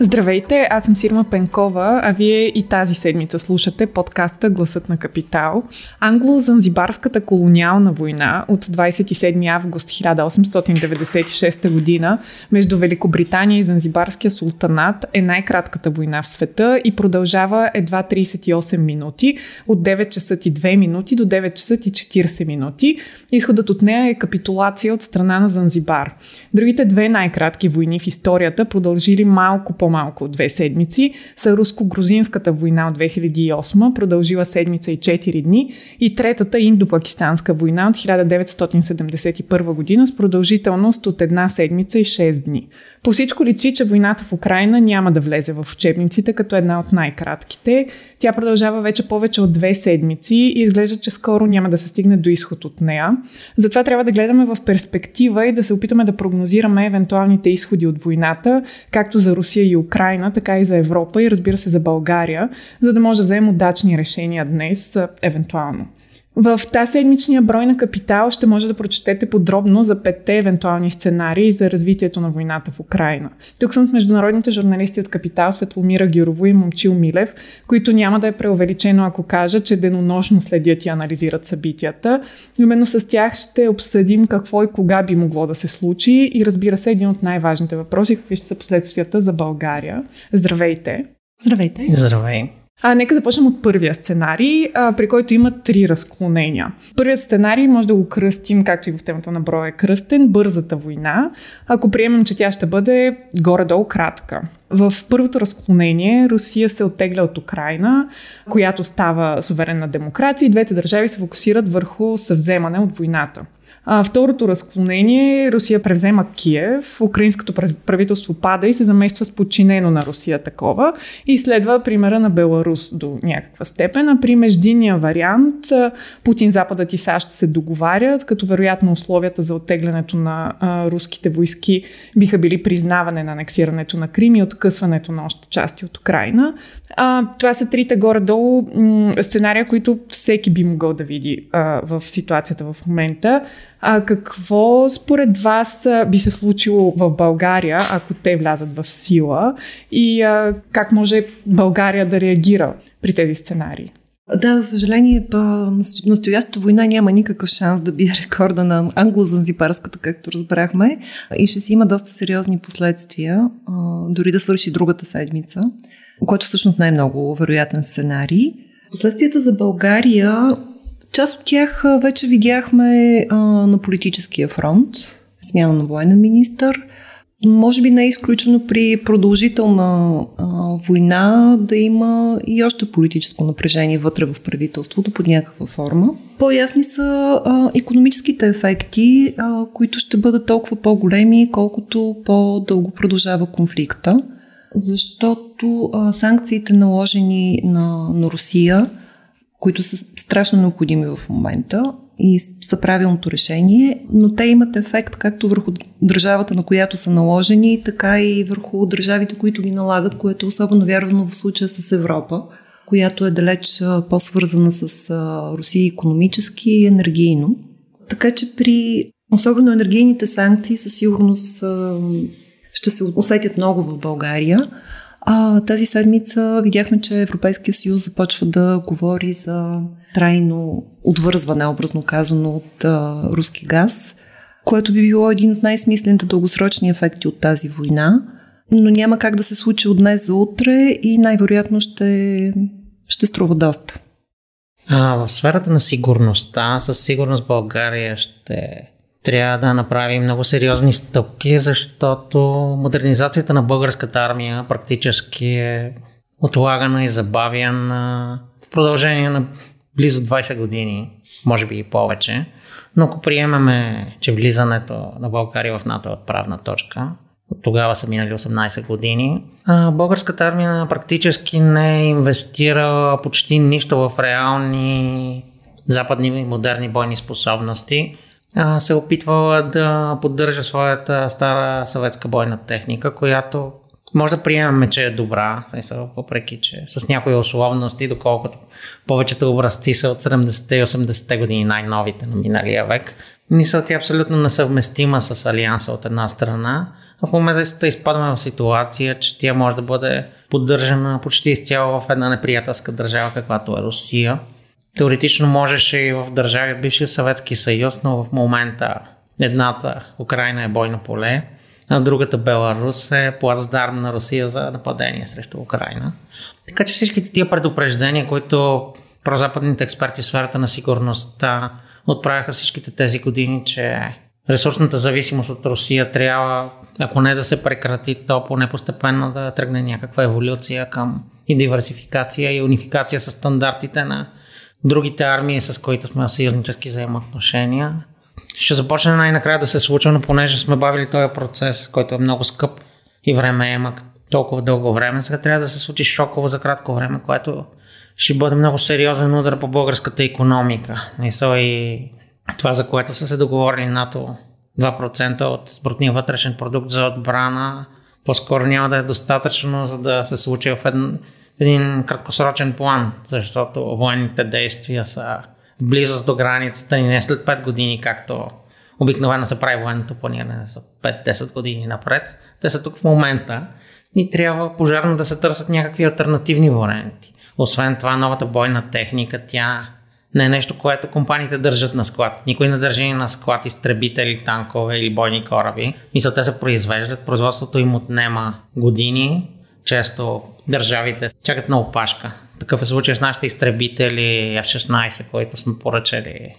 Здравейте, аз съм Сирма Пенкова, а вие и тази седмица слушате подкаста Гласът на Капитал. Англо-Занзибарската колониална война от 27 август 1896 година между Великобритания и Занзибарския султанат е най-кратката война в света и продължава едва 38 минути, от 9 часа и 2 минути до 9 часа и 40 минути. Изходът от нея е капитулация от страна на Занзибар. Другите две най-кратки войни в историята продължили малко по по-малко от две седмици, са руско-грузинската война от 2008, продължила седмица и 4 дни, и третата индо-пакистанска война от 1971 година с продължителност от една седмица и 6 дни. По всичко личи, че войната в Украина няма да влезе в учебниците като една от най-кратките. Тя продължава вече повече от две седмици и изглежда, че скоро няма да се стигне до изход от нея. Затова трябва да гледаме в перспектива и да се опитаме да прогнозираме евентуалните изходи от войната, както за Русия и Украина, така и за Европа и разбира се за България, за да може да вземем удачни решения днес, евентуално. В тази седмичния брой на Капитал ще може да прочетете подробно за петте евентуални сценарии за развитието на войната в Украина. Тук съм с международните журналисти от Капитал Светломира Гюрово и Момчил Милев, които няма да е преувеличено, ако кажа, че денонощно следят и анализират събитията. Именно с тях ще обсъдим какво и кога би могло да се случи и разбира се един от най-важните въпроси, какви ще са последствията за България. Здравейте! Здравейте! Здравей! А, нека започнем от първия сценарий, а, при който има три разклонения. Първият сценарий може да го кръстим, както и в темата на броя е кръстен, бързата война, ако приемем, че тя ще бъде горе-долу кратка. В първото разклонение Русия се оттегля от Украина, която става суверенна демокрация и двете държави се фокусират върху съвземане от войната. А, второто разклонение Русия превзема Киев, украинското правителство пада и се замества с подчинено на Русия такова и следва примера на Беларус до някаква степен. А при междинния вариант Путин, Западът и САЩ се договарят, като вероятно условията за оттеглянето на а, руските войски биха били признаване на анексирането на Крим и откъсването на още части от Украина. А, това са трите горе-долу сценария, които всеки би могъл да види а, в ситуацията в момента. А какво според вас би се случило в България, ако те влязат в сила и а, как може България да реагира при тези сценарии? Да, за съжаление, настоящата война няма никакъв шанс да бие рекорда на англо-занзибарската, както разбрахме, и ще си има доста сериозни последствия, дори да свърши другата седмица, което всъщност най-много вероятен сценарий. Последствията за България Част от тях вече видяхме а, на политическия фронт, смяна на военен министър. Може би не е изключено при продължителна а, война да има и още политическо напрежение вътре в правителството под някаква форма. По-ясни са а, економическите ефекти, а, които ще бъдат толкова по-големи, колкото по-дълго продължава конфликта. Защото а, санкциите наложени на, на Русия които са страшно необходими в момента и са правилното решение, но те имат ефект както върху държавата, на която са наложени, така и върху държавите, които ги налагат, което е особено вярвано в случая с Европа, която е далеч по-свързана с Русия економически и енергийно. Така че при особено енергийните санкции със сигурност ще се усетят много в България. А, тази седмица видяхме, че Европейския съюз започва да говори за трайно отвързване, образно казано, от а, руски газ, което би било един от най-смислените дългосрочни ефекти от тази война, но няма как да се случи от днес за утре и най-вероятно ще, ще струва доста. А, в сферата на сигурността, със сигурност България ще трябва да направим много сериозни стъпки, защото модернизацията на българската армия практически е отлагана и забавяна в продължение на близо 20 години, може би и повече. Но ако приемаме, че влизането на България в НАТО е отправна точка, от тогава са минали 18 години. българската армия практически не е инвестирала почти нищо в реални западни модерни бойни способности се опитвала да поддържа своята стара съветска бойна техника, която може да приемаме, че е добра, въпреки че с някои условности, доколкото повечето образци са от 70-те и 80-те години, най-новите на миналия век, са ти абсолютно несъвместима с Алианса от една страна, а в момента изпадаме в ситуация, че тя може да бъде поддържана почти изцяло в една неприятелска държава, каквато е Русия. Теоретично можеше и в държави от бившия Съветски съюз, но в момента едната Украина е бойно поле, а другата Беларус е плацдарм на Русия за нападение срещу Украина. Така че всичките тия предупреждения, които прозападните експерти в сферата на сигурността отправяха всичките тези години, че ресурсната зависимост от Русия трябва, ако не да се прекрати, то поне постепенно да тръгне някаква еволюция към и диверсификация и унификация с стандартите на другите армии, с които сме съюзнически взаимоотношения. Ще започне най-накрая да се случва, но понеже сме бавили този процес, който е много скъп и време има толкова дълго време, сега трябва да се случи шоково за кратко време, което ще бъде много сериозен удар по българската економика. И това, за което са се договорили НАТО 2% от брутния вътрешен продукт за отбрана, по-скоро няма да е достатъчно, за да се случи в един, един краткосрочен план, защото военните действия са в близост до границата ни не след 5 години, както обикновено се прави военното планиране за 5-10 години напред. Те са тук в момента и трябва пожарно да се търсят някакви альтернативни варианти. Освен това, новата бойна техника, тя не е нещо, което компаниите държат на склад. Никой не държи на склад изтребители, танкове или бойни кораби. Мисля, те се произвеждат. Производството им отнема години. Често държавите чакат на опашка. Такъв е случай с нашите изтребители F-16, които сме поръчали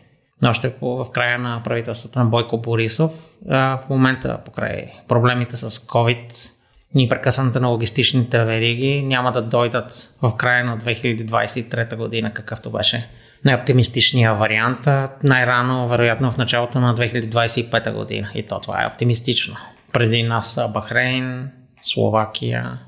още в края на правителството на Бойко Борисов. В момента, покрай проблемите с COVID, и прекъсването на логистичните вериги няма да дойдат в края на 2023 година, какъвто беше най-оптимистичния вариант. Най-рано, вероятно, в началото на 2025 година. И то това е оптимистично. Преди нас Бахрейн, Словакия.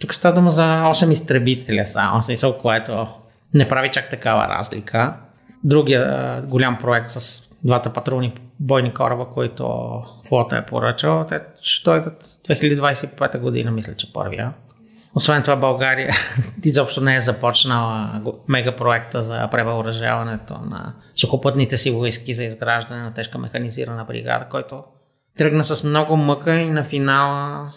Тук става дума за 8 изтребителя само, смисъл, което не прави чак такава разлика. Другия голям проект с двата патрулни бойни кораба, които флота е поръчал, те ще дойдат 2025 година, мисля, че първия. Освен това, България изобщо не е започнала мегапроекта за превъоръжаването на сухопътните си войски за изграждане на тежка механизирана бригада, който тръгна с много мъка и на финала,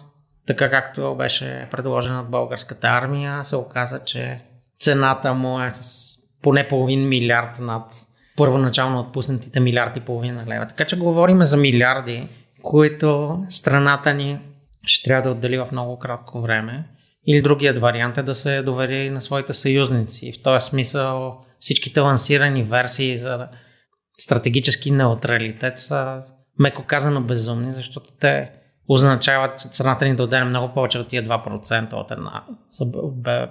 така както беше предложена от българската армия, се оказа, че цената му е с поне половин милиард над първоначално отпуснатите милиарди и половина лева. Така че говорим за милиарди, които страната ни ще трябва да отдели в много кратко време. Или другият вариант е да се довери на своите съюзници. В този смисъл всичките лансирани версии за стратегически неутралитет са меко казано безумни, защото те означават, че страната ни да отделя много повече от тия 2% от една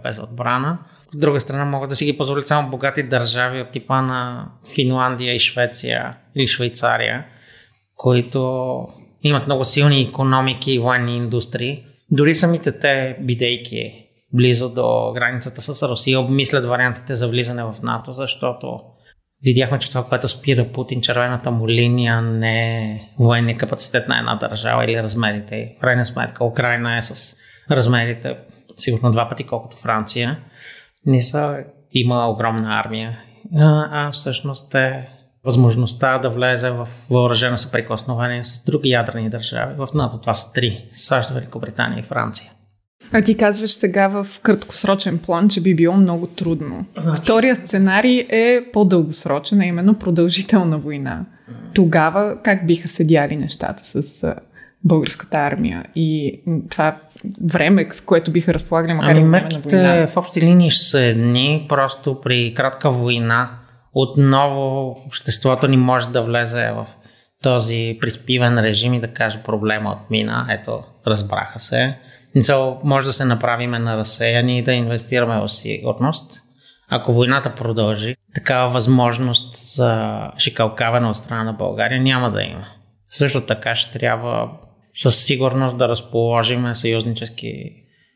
за отбрана от друга страна могат да си ги позволят само богати държави от типа на Финландия и Швеция или Швейцария, които имат много силни економики и военни индустрии. Дори самите те, бидейки близо до границата с Русия, обмислят вариантите за влизане в НАТО, защото видяхме, че това, което спира Путин, червената му линия, не е военния капацитет на една държава или размерите. В крайна сметка Украина е с размерите сигурно два пъти колкото Франция не са, има огромна армия, а, а всъщност е възможността да влезе в въоръжено съприкосновение с други ядрени държави. В НАТО това са три САЩ, Великобритания и Франция. А ти казваш сега в краткосрочен план, че би било много трудно. Значи... Втория сценарий е по-дългосрочен, а именно продължителна война. Тогава как биха седяли нещата с българската армия и това време, с което биха разполагали, макар ами, и мерките война. в общи линии ще са едни, просто при кратка война отново обществото ни може да влезе в този приспивен режим и да каже проблема от мина, ето, разбраха се. So, може да се направиме на разсеяни и да инвестираме в сигурност. Ако войната продължи, такава възможност за шикалкаване от страна на България няма да има. Също така ще трябва със сигурност да разположим съюзнически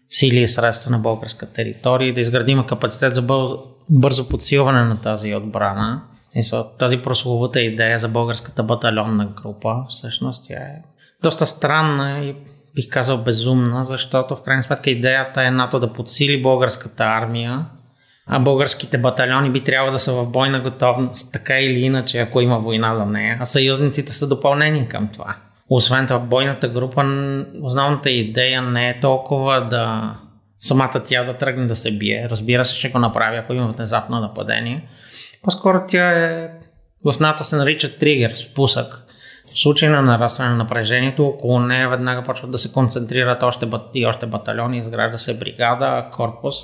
сили и средства на българска територия и да изградим капацитет за бързо подсилване на тази отбрана. Тази прословута идея за българската батальонна група, всъщност тя е доста странна и бих казал безумна, защото в крайна сметка идеята е НАТО да подсили българската армия, а българските батальони би трябвало да са в бойна готовност, така или иначе, ако има война за нея, а съюзниците са допълнение към това. Освен това, бойната група, основната идея не е толкова да самата тя да тръгне да се бие. Разбира се, ще го направи, ако има внезапно нападение. По-скоро тя е... В НАТО се нарича тригер, спусък. В случай на нарастване на напрежението, около нея веднага почват да се концентрират още и още батальони, изгражда се бригада, корпус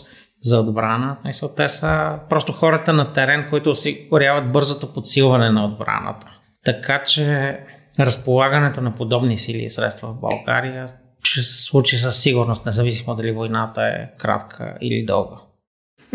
за отбрана. те са просто хората на терен, които осигуряват бързото подсилване на отбраната. Така че разполагането на подобни сили и средства в България ще се случи със сигурност, независимо дали войната е кратка или дълга.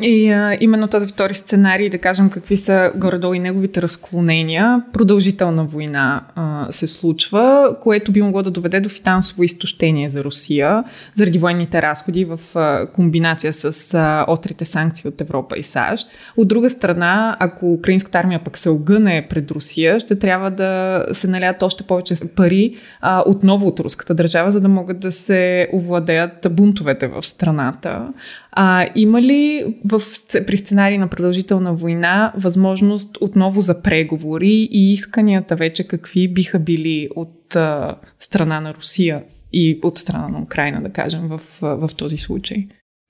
И а, именно този втори сценарий, да кажем какви са горе-долу и неговите разклонения, продължителна война а, се случва, което би могло да доведе до финансово изтощение за Русия, заради военните разходи в а, комбинация с а, острите санкции от Европа и САЩ. От друга страна, ако украинската армия пък се огъне пред Русия, ще трябва да се налят още повече пари а, отново от руската държава, за да могат да се овладеят бунтовете в страната. А, има ли в, при сценарий на продължителна война възможност отново за преговори и исканията вече какви биха били от а, страна на Русия и от страна на Украина, да кажем, в, в този случай?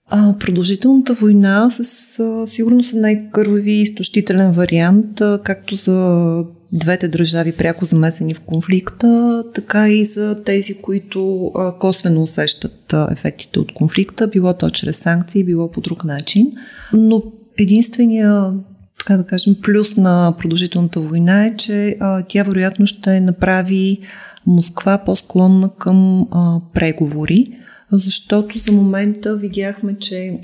А, продължителната война с а, сигурност е най-кървави изтощителен вариант, а, както за двете държави пряко замесени в конфликта, така и за тези, които а, косвено усещат а, ефектите от конфликта, било то чрез санкции, било по друг начин. Но единствения така да кажем, плюс на продължителната война е, че а, тя вероятно ще направи Москва по-склонна към а, преговори, защото за момента видяхме, че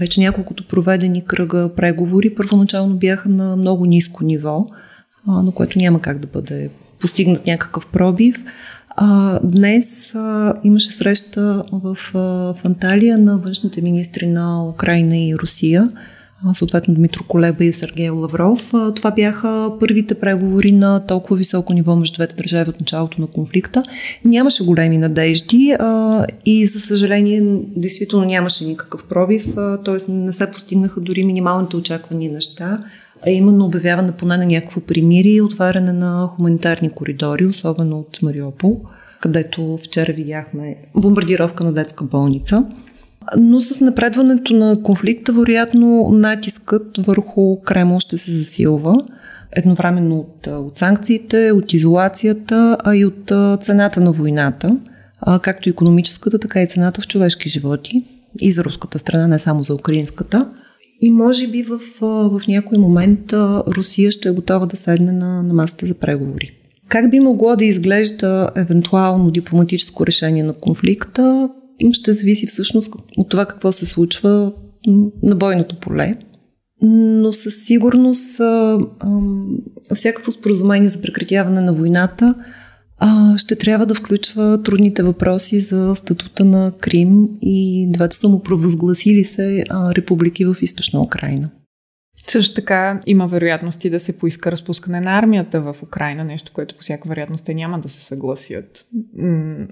вече няколкото проведени кръга преговори първоначално бяха на много ниско ниво – на което няма как да бъде постигнат някакъв пробив. А, днес а, имаше среща в, а, в Анталия на външните министри на Украина и Русия, а, съответно Дмитро Колеба и Сергей Лавров. А, това бяха първите преговори на толкова високо ниво между двете държави от началото на конфликта. Нямаше големи надежди а, и за съжаление действително нямаше никакъв пробив, т.е. не се постигнаха дори минималните очаквани неща а именно обявяване поне на някакво примирие и отваряне на хуманитарни коридори, особено от Мариопол, където вчера видяхме бомбардировка на детска болница. Но с напредването на конфликта, вероятно, натискът върху Кремл ще се засилва едновременно от, от санкциите, от изолацията, а и от цената на войната, както економическата, така и цената в човешки животи и за руската страна, не само за украинската – и може би в, в някой момент Русия ще е готова да седне на, на масата за преговори. Как би могло да изглежда евентуално дипломатическо решение на конфликта, ще зависи всъщност от това какво се случва на бойното поле. Но със сигурност всякакво споразумение за прекратяване на войната ще трябва да включва трудните въпроси за статута на Крим и двете самопровъзгласили се а, републики в източна Украина. Също така има вероятности да се поиска разпускане на армията в Украина, нещо, което по всяка вероятност те няма да се съгласят,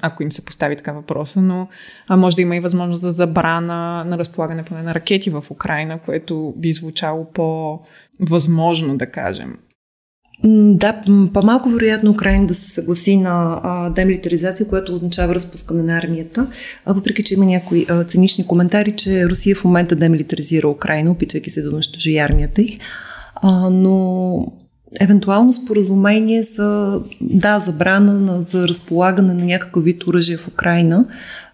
ако им се постави така въпроса, но а може да има и възможност за забрана на разполагане поне на ракети в Украина, което би звучало по-възможно, да кажем. Да, по-малко вероятно Украина да се съгласи на а, демилитаризация, което означава разпускане на армията, а, въпреки че има някои а, цинични коментари, че Русия в момента демилитаризира Украина, опитвайки се да унищожи армията й. А, но евентуално споразумение за, да, забрана на, за разполагане на някакъв вид оръжие в Украина,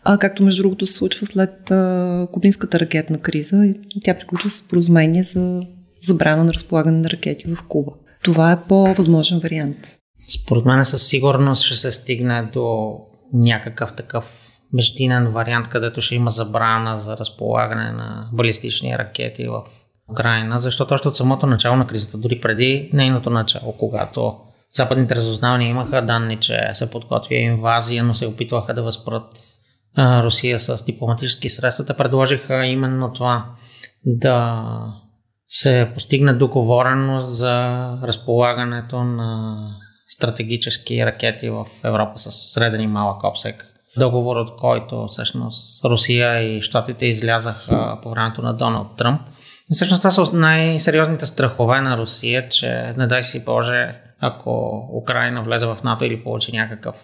а, както между другото се случва след а, кубинската ракетна криза. Тя приключва с споразумение за забрана на разполагане на ракети в Куба това е по-възможен вариант. Според мен със сигурност ще се стигне до някакъв такъв междинен вариант, където ще има забрана за разполагане на балистични ракети в Украина, защото още от самото начало на кризата, дори преди нейното начало, когато западните разузнавания имаха данни, че се подготвя инвазия, но се опитваха да възпрат Русия с дипломатически средства, те предложиха именно това да се постигне договореност за разполагането на стратегически ракети в Европа с среден и малък обсек. Договор, от който всъщност Русия и Штатите излязаха по времето на Доналд Тръмп. И всъщност това са най-сериозните страхове на Русия, че не дай си Боже, ако Украина влезе в НАТО или получи някакъв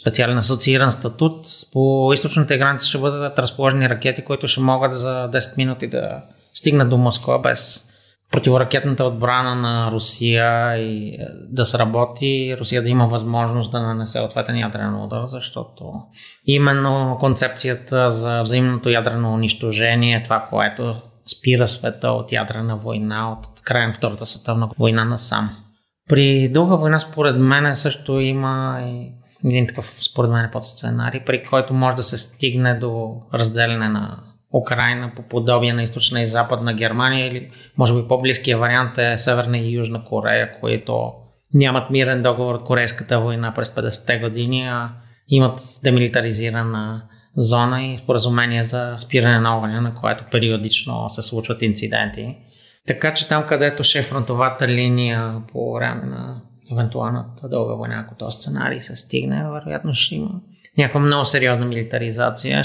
специален асоцииран статут, по източната граница ще бъдат разположени ракети, които ще могат за 10 минути да стигнат до Москва без противоракетната отбрана на Русия и е, да сработи, Русия да има възможност да нанесе ответен ядрен удар, защото именно концепцията за взаимното ядрено унищожение, това, което спира света от ядрена война, от края на Втората световна война насам. При дълга война, според мен, също има и един такъв, според мен, подсценарий, при който може да се стигне до разделяне на Украина по подобие на източна и западна Германия или може би по-близкия вариант е Северна и Южна Корея, които нямат мирен договор от Корейската война през 50-те години, а имат демилитаризирана зона и споразумение за спиране на огъня, на което периодично се случват инциденти. Така че там, където ще е фронтовата линия по време на евентуалната дълга война, ако този сценарий се стигне, вероятно ще има някаква много сериозна милитаризация.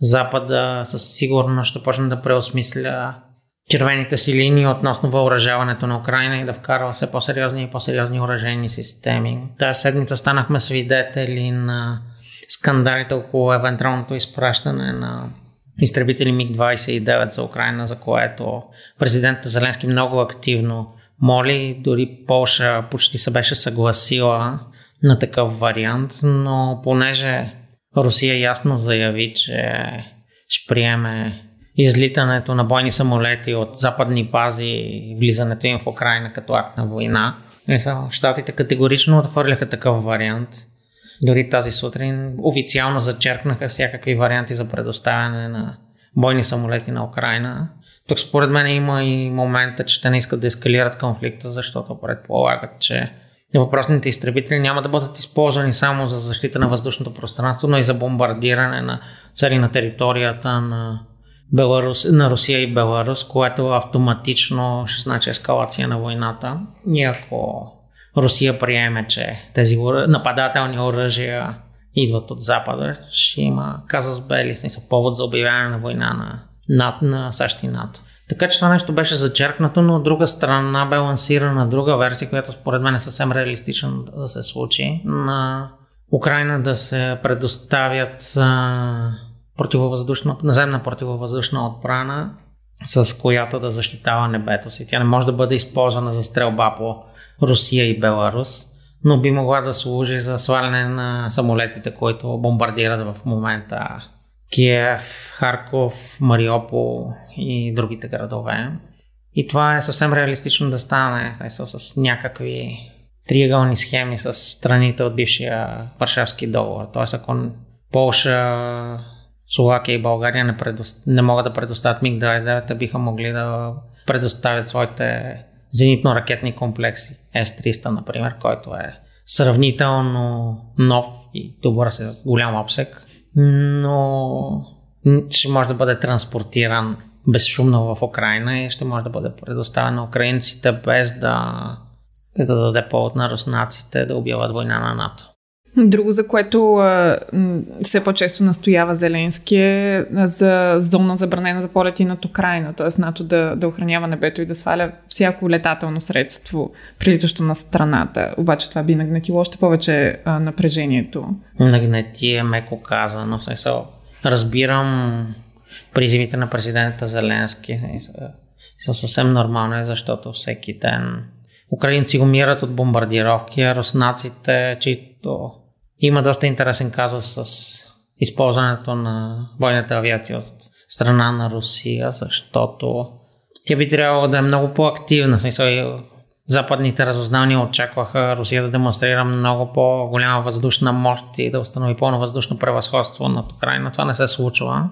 Запада със сигурност ще почне да преосмисля червените си линии относно въоръжаването на Украина и да вкарва все по-сериозни и по-сериозни оръжейни системи. Тази седмица станахме свидетели на скандалите около евентуалното изпращане на изтребители МиГ-29 за Украина, за което президентът Зеленски много активно моли. Дори Полша почти се беше съгласила на такъв вариант, но понеже Русия ясно заяви, че ще приеме излитането на бойни самолети от западни бази и влизането им в Украина като акт на война. Штатите категорично отхвърляха такъв вариант. Дори тази сутрин официално зачеркнаха всякакви варианти за предоставяне на бойни самолети на Украина. Тук според мен има и момента, че те не искат да ескалират конфликта, защото предполагат, че въпросните изтребители няма да бъдат използвани само за защита на въздушното пространство, но и за бомбардиране на цели на територията на, Беларус, на Русия и Беларус, което автоматично ще значи ескалация на войната. И ако Русия приеме, че тези нападателни оръжия идват от Запада, ще има казус бели, повод за обявяване на война на, над, на САЩ и НАТО. Така че това нещо беше зачеркнато, но от друга страна бе лансирана друга версия, която според мен е съвсем реалистична да се случи. На Украина да се предоставят противовъздушна, наземна противовъздушна отбрана, с която да защитава небето си. Тя не може да бъде използвана за стрелба по Русия и Беларус, но би могла да служи за сваляне на самолетите, които бомбардират в момента Киев, Харков, Мариопол и другите градове. И това е съвсем реалистично да стане с някакви триъгълни схеми с страните от бившия Варшавски договор. Тоест, ако Полша, Словакия и България не, предост... не могат да предоставят МиГ-29, биха могли да предоставят своите зенитно-ракетни комплекси. С-300, например, който е сравнително нов и добър с голям обсек но ще може да бъде транспортиран безшумно в Украина и ще може да бъде предоставен на украинците без да, без да даде повод на руснаците да обявят война на НАТО. Друго, за което а, все по-често настоява Зеленски е за зона забранена за полети над Украина, т.е. НАТО да, да охранява небето и да сваля всяко летателно средство, прилитащо на страната. Обаче това би нагнетило още повече а, напрежението. Нагнети е меко казано. Смисъл, разбирам призивите на президента Зеленски. Са съвсем нормално, защото всеки ден украинци умират от бомбардировки, а руснаците, чието има доста интересен казус с използването на бойната авиация от страна на Русия, защото тя би трябвало да е много по-активна. Смисъл, западните разузнавания очакваха Русия да демонстрира много по-голяма въздушна мощ и да установи пълно въздушно превъзходство над Украина. Това не се случва.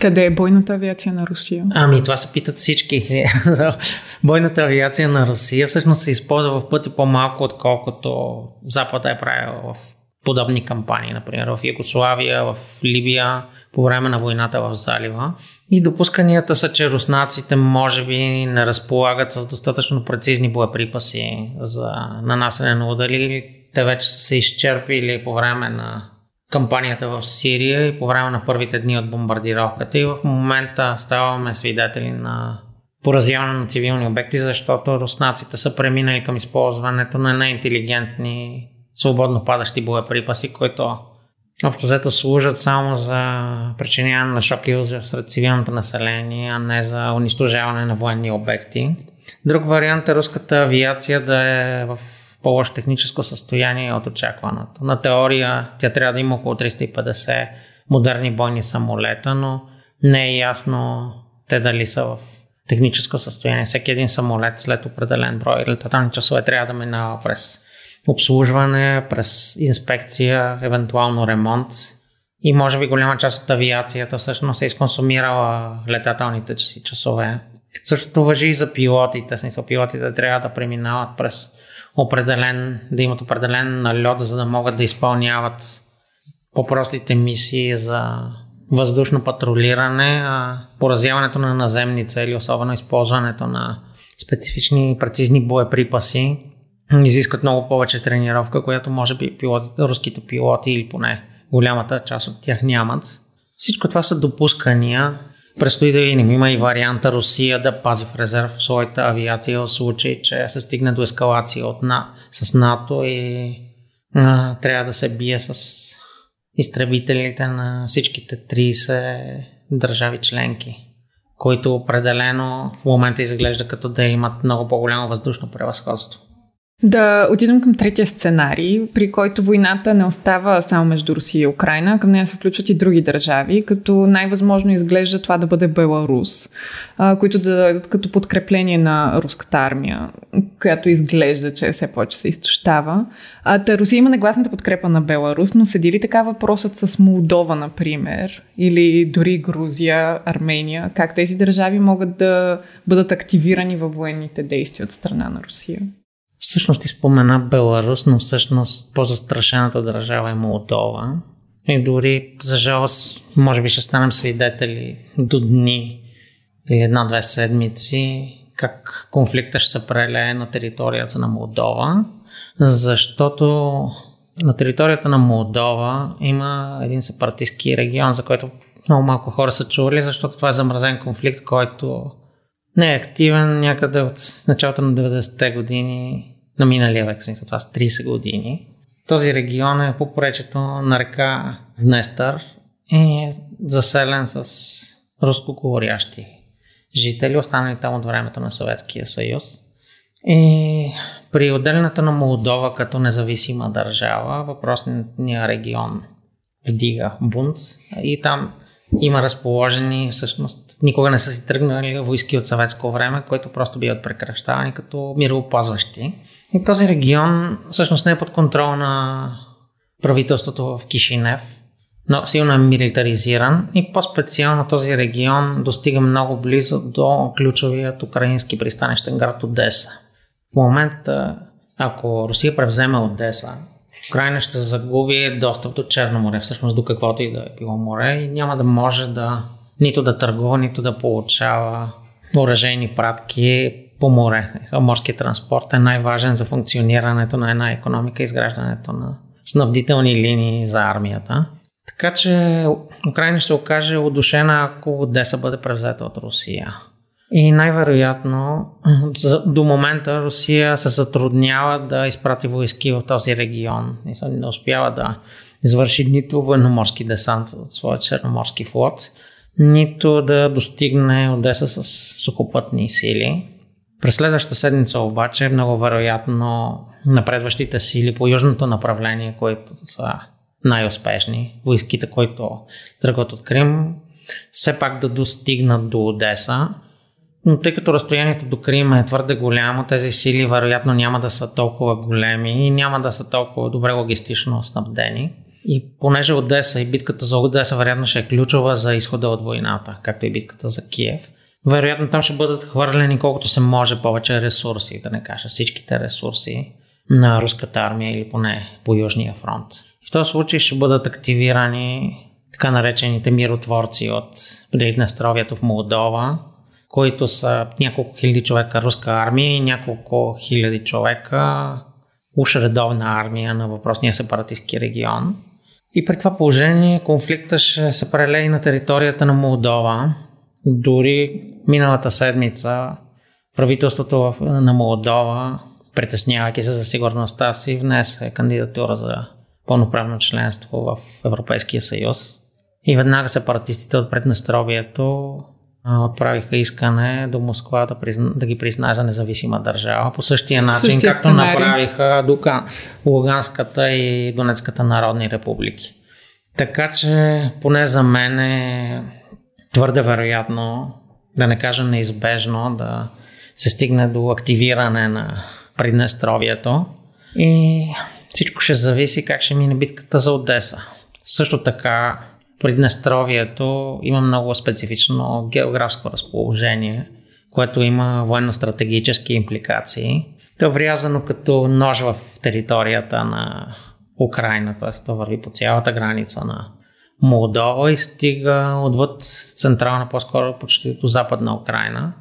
Къде е бойната авиация на Русия? Ами това се питат всички. бойната авиация на Русия всъщност се използва в пъти по-малко, отколкото Запада е правил в подобни кампании, например в Югославия, в Либия, по време на войната в залива. И допусканията са, че руснаците може би не разполагат с достатъчно прецизни боеприпаси за нанасене на удари. Те вече са се изчерпили по време на кампанията в Сирия и по време на първите дни от бомбардировката. И в момента ставаме свидетели на поразяване на цивилни обекти, защото руснаците са преминали към използването на неинтелигентни свободно падащи боеприпаси, които общо взето служат само за причиняване на шок и узор сред цивилното население, а не за унищожаване на военни обекти. Друг вариант е руската авиация да е в по-лошо техническо състояние от очакваното. На теория тя трябва да има около 350 модерни бойни самолета, но не е ясно те дали са в техническо състояние. Всеки един самолет след определен брой летателни часове трябва да минава през обслужване, през инспекция, евентуално ремонт. И може би голяма част от авиацията всъщност е изконсумирала летателните си часове. Същото въжи и за пилотите. Смисъл, пилотите трябва да преминават през определен, да имат определен налет, за да могат да изпълняват по-простите мисии за въздушно патрулиране, а поразяването на наземни цели, особено използването на специфични прецизни боеприпаси, изискват много повече тренировка, която може би пилотите, руските пилоти или поне голямата част от тях нямат. Всичко това са допускания. Предстои да видим. Има и варианта Русия да пази в резерв своята авиация в случай, че се стигне до ескалация от на, с НАТО и а, трябва да се бие с изтребителите на всичките 30 държави членки, които определено в момента изглежда като да имат много по-голямо въздушно превъзходство. Да отидем към третия сценарий, при който войната не остава само между Русия и Украина, към нея се включват и други държави, като най-възможно изглежда това да бъде Беларус, които да дадат като подкрепление на руската армия, която изглежда, че все повече се изтощава. А, та Русия има негласната подкрепа на Беларус, но седи ли така въпросът с Молдова, например, или дори Грузия, Армения, как тези държави могат да бъдат активирани във военните действия от страна на Русия? Всъщност ти спомена Беларус, но всъщност по-застрашената държава е Молдова. И дори, за жалост, може би ще станем свидетели до дни или една-две седмици, как конфликта ще се прелее на територията на Молдова, защото на територията на Молдова има един сепаратистски регион, за който много малко хора са чували, защото това е замразен конфликт, който не е активен някъде от началото на 90-те години на миналия век, смисъл това с 30 години. Този регион е по поречето на река Днестър и е заселен с рускоговорящи жители, останали там от времето на Съветския съюз. И при отделянето на Молдова като независима държава, въпросният регион вдига бунт и там има разположени, всъщност никога не са си тръгнали войски от съветско време, които просто биват прекращавани като мироопазващи. И този регион всъщност не е под контрол на правителството в Кишинев, но силно е милитаризиран и по-специално този регион достига много близо до ключовият украински пристанищен град Одеса. В момента, ако Русия превземе Одеса, Украина ще загуби достъп до Черно море, всъщност до каквото и да е било море и няма да може да нито да търгува, нито да получава оръжейни пратки по море. Морският транспорт е най-важен за функционирането на една економика, изграждането на снабдителни линии за армията. Така че Украина ще се окаже удушена, ако Одеса бъде превзета от Русия. И най-вероятно до момента Русия се затруднява да изпрати войски в този регион. Не успява да извърши нито военноморски десант от своя черноморски флот, нито да достигне Одеса с сухопътни сили. През следващата седмица обаче много вероятно напредващите сили по южното направление, които са най-успешни, войските, които тръгват от Крим, все пак да достигнат до Одеса. Но тъй като разстоянието до Крим е твърде голямо, тези сили вероятно няма да са толкова големи и няма да са толкова добре логистично снабдени. И понеже Одеса и битката за Одеса вероятно ще е ключова за изхода от войната, както и битката за Киев, вероятно там ще бъдат хвърлени колкото се може повече ресурси, да не кажа всичките ресурси на руската армия или поне по Южния фронт. В този случай ще бъдат активирани така наречените миротворци от Приднестровието в Молдова, които са няколко хиляди човека руска армия и няколко хиляди човека уж редовна армия на въпросния сепаратистски регион. И при това положение конфликта ще се прелее на територията на Молдова. Дори миналата седмица правителството на Молдова, притеснявайки се за сигурността си, внесе кандидатура за пълноправно членство в Европейския съюз. И веднага сепаратистите от Преднестровието отправиха искане до Москва да, призна, да ги признае за независима държава. По същия начин, Същия както сценарий. направиха до Луганската и Донецката народни републики. Така че, поне за мен е твърде вероятно, да не кажа неизбежно, да се стигне до активиране на Приднестровието и всичко ще зависи как ще мине битката за Одеса. Също така Приднестровието има много специфично географско разположение, което има военно-стратегически импликации. То е врязано като нож в територията на Украина, т.е. то върви по цялата граница на Молдова и стига отвъд централна, по-скоро почти до западна Украина.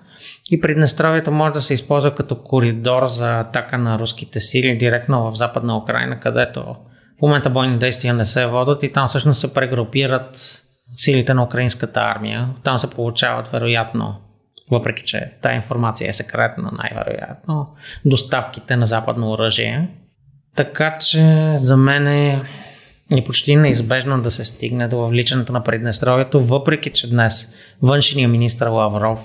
И Приднестровието може да се използва като коридор за атака на руските сили директно в западна Украина, където момента бойни действия не се водят и там всъщност се прегрупират силите на украинската армия. Там се получават вероятно, въпреки че тази информация е секретна най-вероятно, доставките на западно оръжие. Така че за мен е и почти неизбежно да се стигне до въвличането на Приднестровието, въпреки че днес външния министр Лавров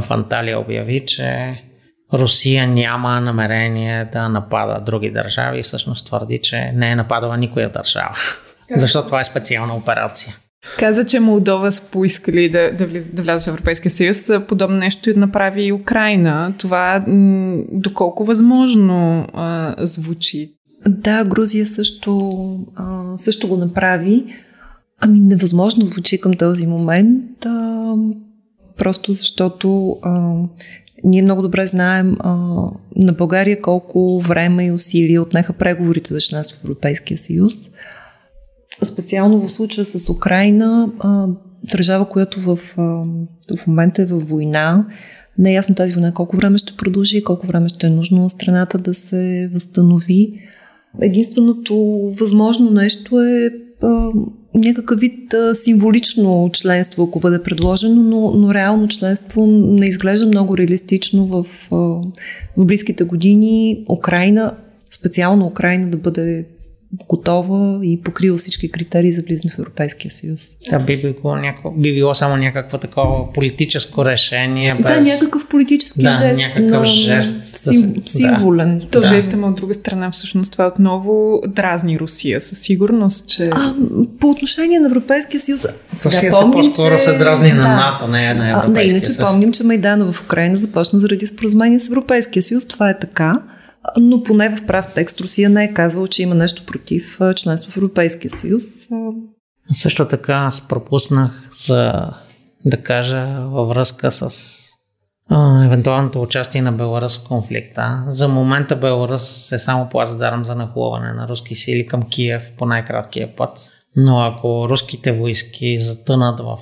в Анталия обяви, че Русия няма намерение да напада други държави и всъщност твърди, че не е нападала никоя държава. Защото това е специална операция. Каза, че Молдова са поискали да, да, влиз, да влязат в Европейския съюз. Подобно нещо направи и Украина. Това м- доколко възможно а, звучи? Да, Грузия също, а, също го направи. Ами невъзможно звучи към този момент, а, просто защото а, ние много добре знаем а, на България колко време и усилия отнеха преговорите за членство в Европейския съюз. Специално в случая с Украина, а, държава, която в, а, в момента е във война, не е ясно тази война колко време ще продължи, колко време ще е нужно на страната да се възстанови. Единственото възможно нещо е някакъв вид символично членство, ако бъде предложено, но, но реално членство не изглежда много реалистично в, в близките години. Украина, специално Украина да бъде готова и покрива всички критерии за влизане в Европейския съюз. Да, би било, някакво, би било само някакво такова политическо решение. Без... Да, някакъв политически да, жест. някакъв но, жест. Сим, да символен. Да. То да. жест, от друга страна, всъщност това отново дразни Русия със сигурност, че... А, по отношение на Европейския съюз... Русия помним, по-скоро че... се дразни да. на НАТО, не на Европейския съюз. Не, иначе съюз. помним, че Майдана в Украина започна заради споразумение с Европейския съюз. Това е така но поне в прав текст Русия не е казала, че има нещо против членство в Европейския съюз. Също така аз пропуснах за да кажа във връзка с а, евентуалното участие на Беларус в конфликта. За момента Беларус е само плацдарм за нахлуване на руски сили към Киев по най-краткия път. Но ако руските войски затънат в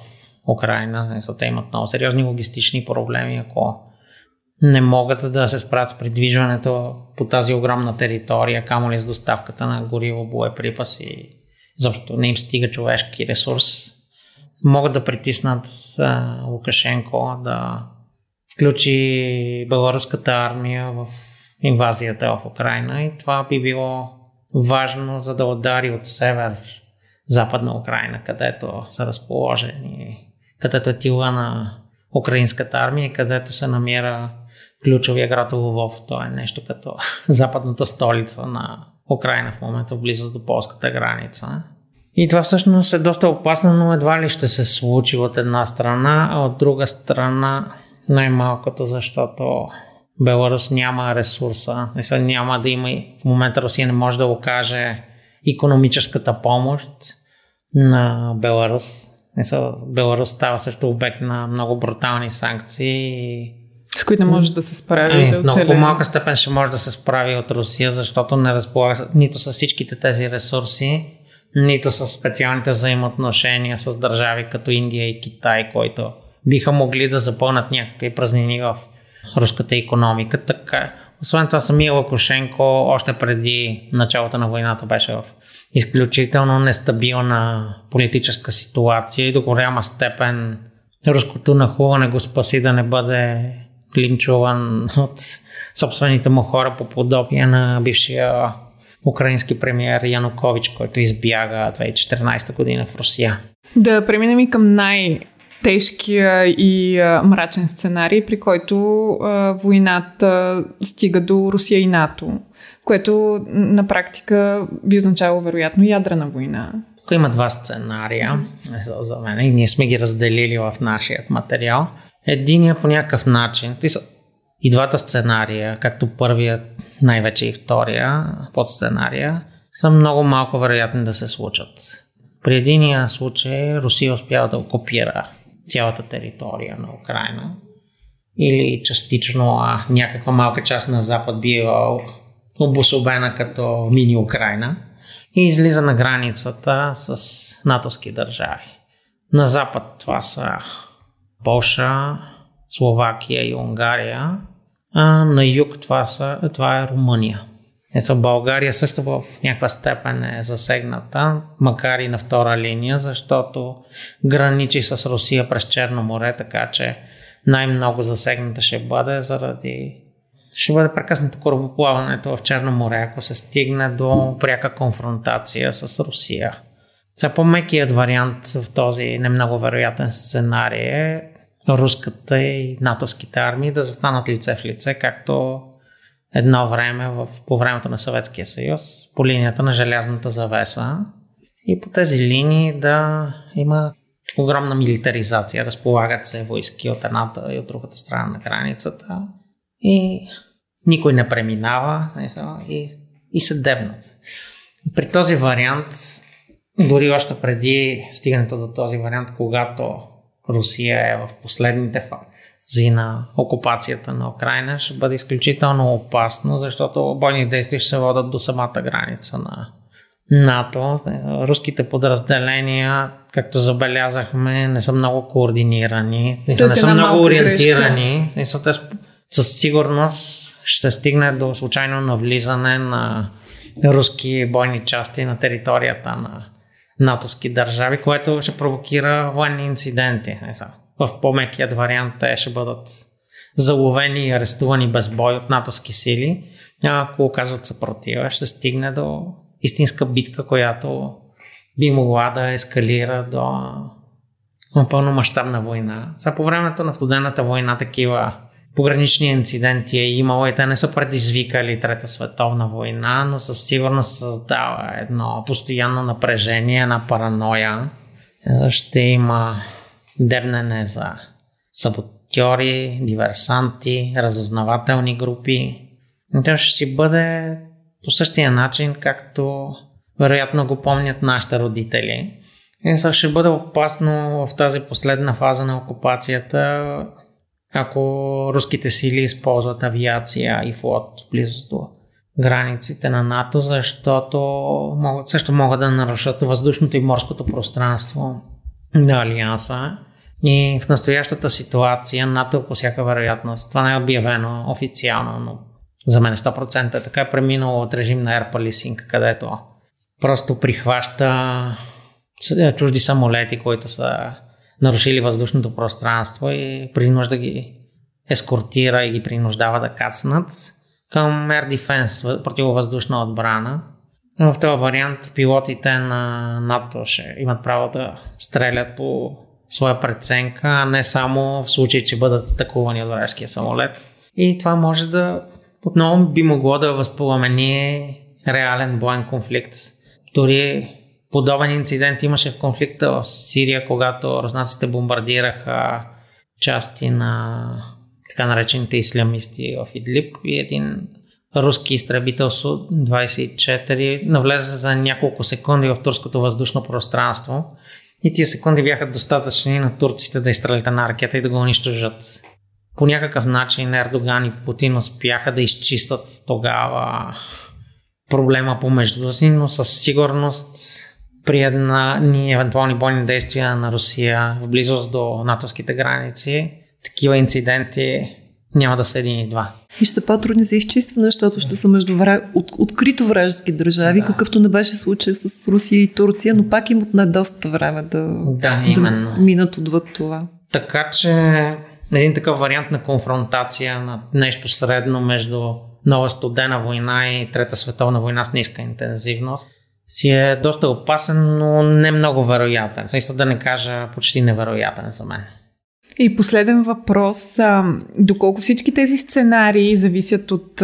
Украина, те имат много сериозни логистични проблеми, ако не могат да се справят с придвижването по тази огромна територия, камо ли с доставката на гориво, боеприпаси, защото не им стига човешки ресурс. Могат да притиснат а, Лукашенко да включи беларуската армия в инвазията в Украина и това би било важно, за да удари от север западна Украина, където са разположени, където е тила на украинската армия, където се намира ключовия град Лвов. То е нещо като западната столица на Украина в момента, близо до полската граница. И това всъщност е доста опасно, но едва ли ще се случи от една страна, а от друга страна най-малкото, защото Беларус няма ресурса. Няма да има в момента Русия не може да окаже економическата помощ на Беларус. Беларус става също обект на много брутални санкции С които не може да се справи. Ами, да в много по-малка степен ще може да се справи от Русия, защото не разполага нито с всичките тези ресурси, нито с специалните взаимоотношения с държави като Индия и Китай, които биха могли да запълнят някакви празнини в руската економика. Така, освен това, самия Лукашенко още преди началото на войната беше в изключително нестабилна политическа ситуация и до голяма степен руското нахлуване го спаси да не бъде линчуван от собствените му хора по подобие на бившия украински премиер Янукович, който избяга 2014 година в Русия. Да преминем и към най-тежкия и а, мрачен сценарий, при който а, войната стига до Русия и НАТО, което на практика би означало вероятно ядрена война. Тук има два сценария за, за мен и ние сме ги разделили в нашия материал. Единият по някакъв начин, и двата сценария, както първият, най-вече и втория подсценария, са много малко вероятни да се случат. При единия случай Русия успява да окупира цялата територия на Украина или частично а, някаква малка част на Запад бива обособена като мини Украина и излиза на границата с натовски държави. На запад това са Полша, Словакия и Унгария, а на юг това, са, това е Румъния. Ето България също в някаква степен е засегната, макар и на втора линия, защото граничи с Русия през Черно море, така че най-много засегната ще бъде заради ще бъде прекъснато корабоплаването в Черно море, ако се стигне до пряка конфронтация с Русия. Сега по-мекият вариант в този не много вероятен сценарий е руската и натовските армии да застанат лице в лице, както едно време в, по времето на Съветския съюз, по линията на желязната завеса и по тези линии да има огромна милитаризация. Разполагат се войски от едната и от другата страна на границата и никой не преминава и, и се дебнат. При този вариант, дори още преди стигането до този вариант, когато Русия е в последните фази на окупацията на Украина, ще бъде изключително опасно, защото бойни действия ще се водят до самата граница на НАТО. Руските подразделения, както забелязахме, не са много координирани, не, са много ориентирани. Със сигурност ще се стигне до случайно навлизане на руски бойни части на територията на натовски държави, което ще провокира военни инциденти. В по-мекият вариант те ще бъдат заловени и арестувани без бой от натовски сили. Ако оказват съпротива, ще стигне до истинска битка, която би могла да ескалира до пълномащабна война. Са по времето на студената война такива погранични инциденти е имало и те не са предизвикали Трета световна война, но със сигурност създава едно постоянно напрежение, една параноя. Ще има дебнене за саботьори, диверсанти, разузнавателни групи. То ще си бъде по същия начин, както вероятно го помнят нашите родители. И ще бъде опасно в тази последна фаза на окупацията ако руските сили използват авиация и флот близо до границите на НАТО, защото могат, също могат да нарушат въздушното и морското пространство на Алианса. И в настоящата ситуация НАТО по всяка вероятност, това не е обявено официално, но за мен 100% е така е преминало от режим на Air Policing, където просто прихваща чужди самолети, които са нарушили въздушното пространство и принужда ги ескортира и ги принуждава да кацнат към Air Defense, противовъздушна отбрана. В този вариант пилотите на НАТО ще имат право да стрелят по своя преценка, а не само в случай, че бъдат атакувани от вражеския самолет. И това може да отново би могло да възпламени реален боен конфликт. Дори Подобен инцидент имаше в конфликта в Сирия, когато руснаците бомбардираха части на така наречените ислямисти в Идлиб и един руски изтребител Су-24 навлезе за няколко секунди в турското въздушно пространство и тия секунди бяха достатъчни на турците да изстрелят една ракета и да го унищожат. по някакъв начин Ердоган и Путин успяха да изчистят тогава проблема помежду си, но със сигурност при една ни евентуални бойни действия на Русия в близост до натовските граници, такива инциденти няма да са един и два. И ще са по-трудни за изчистване, защото ще са между вра... от, открито вражески държави, да. какъвто не беше случай с Русия и Турция, но пак им отне доста време да, да, именно. да минат отвъд това. Така че един такъв вариант на конфронтация на нещо средно между нова студена война и Трета световна война с ниска интензивност си е доста опасен, но не много вероятен. Смисъл да не кажа почти невероятен за мен. И последен въпрос. Доколко всички тези сценарии зависят от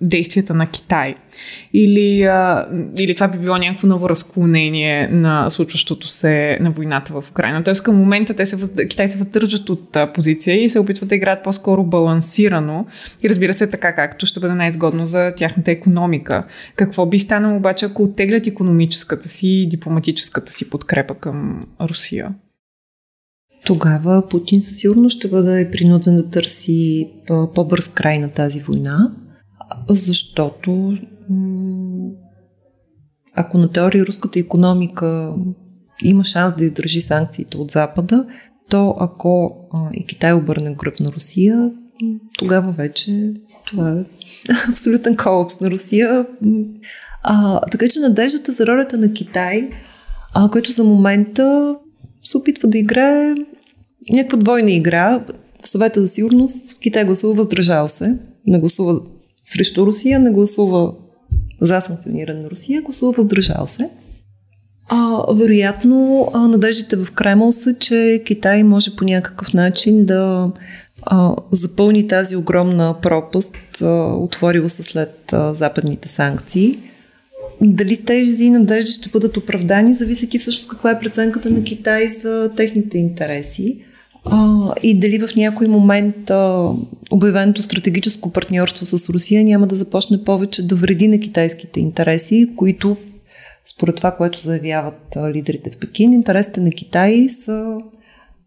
действията на Китай? Или, или това би било някакво ново разклонение на случващото се на войната в Украина? Тоест към момента те се, Китай се въздържат от позиция и се опитват да играят по-скоро балансирано и разбира се така, както ще бъде най-изгодно за тяхната економика. Какво би станало обаче, ако оттеглят економическата си и дипломатическата си подкрепа към Русия? Тогава Путин със сигурност ще бъде принуден да търси по-бърз край на тази война, защото ако на теория руската економика има шанс да издържи санкциите от Запада, то ако и Китай обърне гръб на Русия, тогава вече това е абсолютен колапс на Русия. А, така че надеждата за ролята на Китай, а, който за момента се опитва да играе някаква двойна игра. В съвета за сигурност Китай гласува въздържал се. Не гласува срещу Русия, не гласува за санкциониране на Русия, гласува въздържал се. А, вероятно, а, надеждите в Кремъл са, че Китай може по някакъв начин да а, запълни тази огромна пропаст, а, отворила се след а, западните санкции. Дали тези надежди ще бъдат оправдани, зависят и всъщност каква е преценката на Китай за техните интереси а, и дали в някой момент а, обявеното стратегическо партньорство с Русия няма да започне повече да вреди на китайските интереси, които според това, което заявяват лидерите в Пекин, интересите на Китай са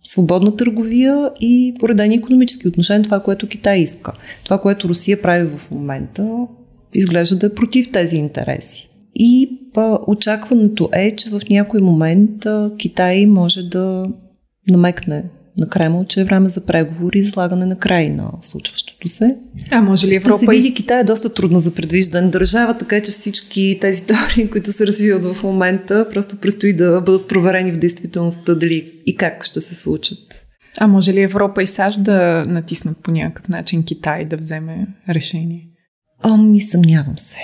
свободна търговия и поредени економически отношения, това, което Китай иска. Това, което Русия прави в момента, изглежда да е против тези интереси. И па, очакването е, че в някой момент Китай може да намекне на Кремъл, че е време за преговори и залагане на край на случващото се. А може ли Европа... Ще се види, Китай е доста трудна за предвиждане държава, така че всички тези теории, които се развиват в момента, просто предстои да бъдат проверени в действителността дали и как ще се случат. А може ли Европа и САЩ да натиснат по някакъв начин Китай да вземе решение? Ами, съмнявам се.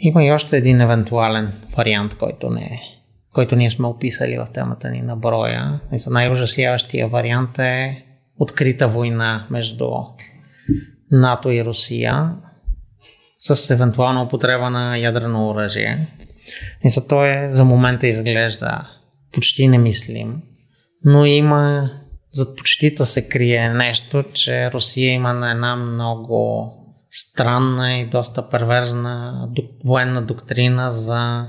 Има и още един евентуален вариант, който не е който ние сме описали в темата ни на броя. Най-ужасяващия вариант е открита война между НАТО и Русия с евентуална употреба на ядрено оръжие. И за то е за момента изглежда почти немислим, но има зад почтито се крие нещо, че Русия има на една много странна и доста перверзна военна доктрина за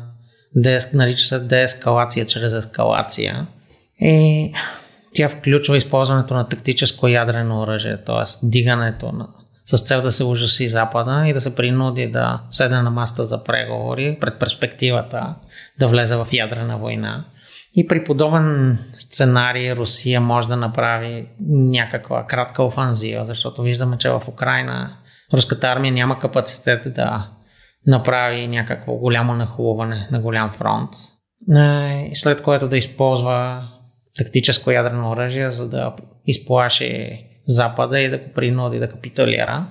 де, нарича се деескалация чрез ескалация. И тя включва използването на тактическо ядрено оръжие, т.е. дигането на с цел да се ужаси Запада и да се принуди да седне на маста за преговори пред перспективата да влезе в ядрена война. И при подобен сценарий Русия може да направи някаква кратка офанзива, защото виждаме, че в Украина руската армия няма капацитет да направи някакво голямо нахлуване на голям фронт, след което да използва тактическо ядрено оръжие, за да изплаши Запада и да го принуди да капитулира.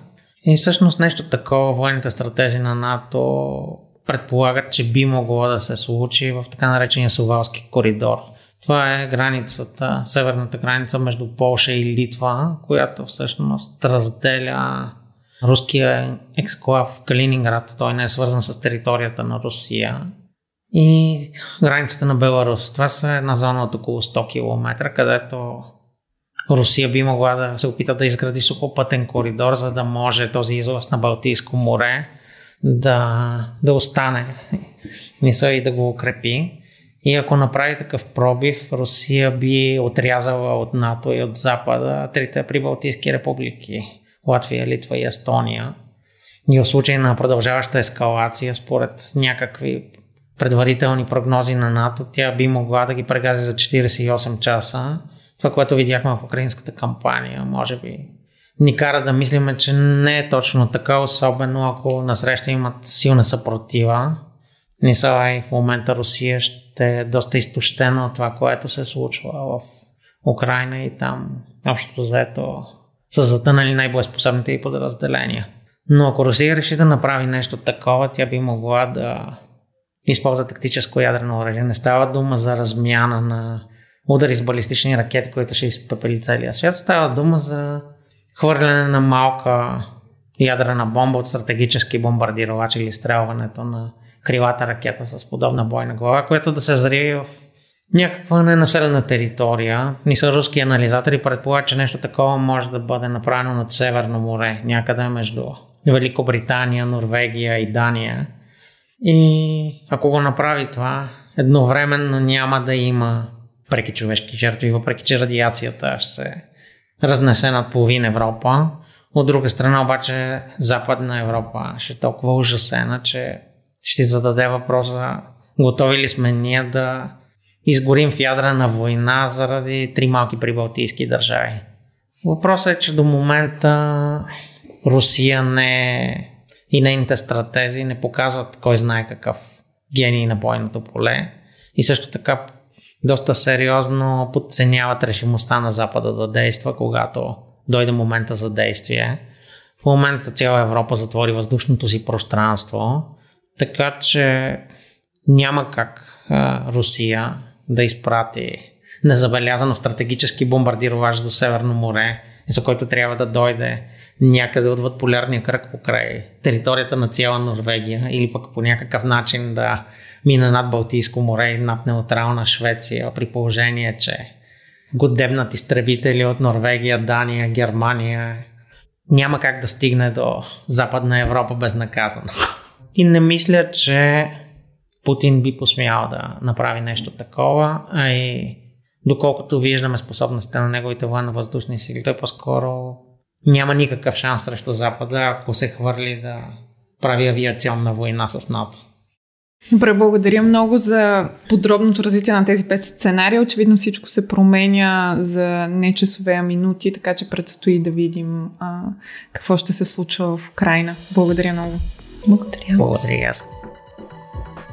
И всъщност нещо такова военните стратези на НАТО предполагат, че би могло да се случи в така наречения Сувалски коридор. Това е границата, северната граница между Полша и Литва, която всъщност разделя руския ексклав в Калининград, той не е свързан с територията на Русия и границата на Беларус. Това са една зона от около 100 км, където Русия би могла да се опита да изгради сухопътен коридор, за да може този излаз на Балтийско море да, да остане мисля и да го укрепи. И ако направи такъв пробив, Русия би отрязала от НАТО и от Запада трите прибалтийски републики Латвия, Литва и Естония. И в случай на продължаваща ескалация, според някакви предварителни прогнози на НАТО, тя би могла да ги прегази за 48 часа. Това, което видяхме в украинската кампания, може би ни кара да мислиме, че не е точно така, особено ако насреща имат силна съпротива. И в момента Русия ще е доста изтощена от това, което се случва в Украина и там общото заето са затънали най-боеспособните и подразделения. Но ако Русия реши да направи нещо такова, тя би могла да използва тактическо ядрено оръжие. Не става дума за размяна на удари с балистични ракети, които ще изпепели целия свят. Става дума за хвърляне на малка ядрена бомба от стратегически бомбардировач или стрелването на крилата ракета с подобна бойна глава, което да се взриви в някаква ненаселена територия. Ни са руски анализатори предполагат, че нещо такова може да бъде направено над Северно море, някъде между Великобритания, Норвегия и Дания. И ако го направи това, едновременно няма да има преки човешки жертви, въпреки че радиацията ще се разнесе над половин Европа. От друга страна обаче Западна Европа ще е толкова ужасена, че ще си зададе въпроса готови ли сме ние да изгорим в ядрена война заради три малки прибалтийски държави. Въпросът е, че до момента Русия не и нейните стратези не показват кой знае какъв гений на бойното поле и също така доста сериозно подценяват решимостта на Запада да действа, когато дойде момента за действие. В момента цяла Европа затвори въздушното си пространство, така че няма как Русия да изпрати незабелязано стратегически бомбардировач до Северно море, за който трябва да дойде някъде отвъд полярния кръг покрай територията на цяла Норвегия или пък по някакъв начин да мина над Балтийско море и над неутрална Швеция, при положение, че го дебнат изтребители от Норвегия, Дания, Германия. Няма как да стигне до Западна Европа безнаказано. И не мисля, че Путин би посмял да направи нещо такова, а и доколкото виждаме способността на неговите военно-въздушни сили, той по-скоро няма никакъв шанс срещу Запада, ако се хвърли да прави авиационна война с НАТО. Добре, благодаря много за подробното развитие на тези пет сценария. Очевидно всичко се променя за не часове, а минути, така че предстои да видим а, какво ще се случва в Украина. Благодаря много. Благодаря. Благодаря аз.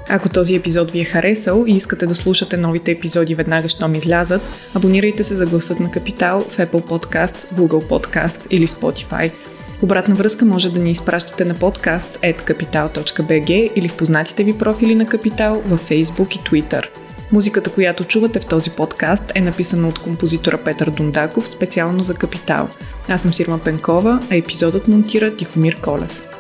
Ако този епизод ви е харесал и искате да слушате новите епизоди веднага, щом излязат, абонирайте се за гласът на Капитал в Apple Podcasts, Google Podcasts или Spotify – Обратна връзка може да ни изпращате на подкаст capital.bg или в познатите ви профили на Капитал във Facebook и Twitter. Музиката, която чувате в този подкаст е написана от композитора Петър Дундаков специално за Капитал. Аз съм Сирма Пенкова, а епизодът монтира Тихомир Колев.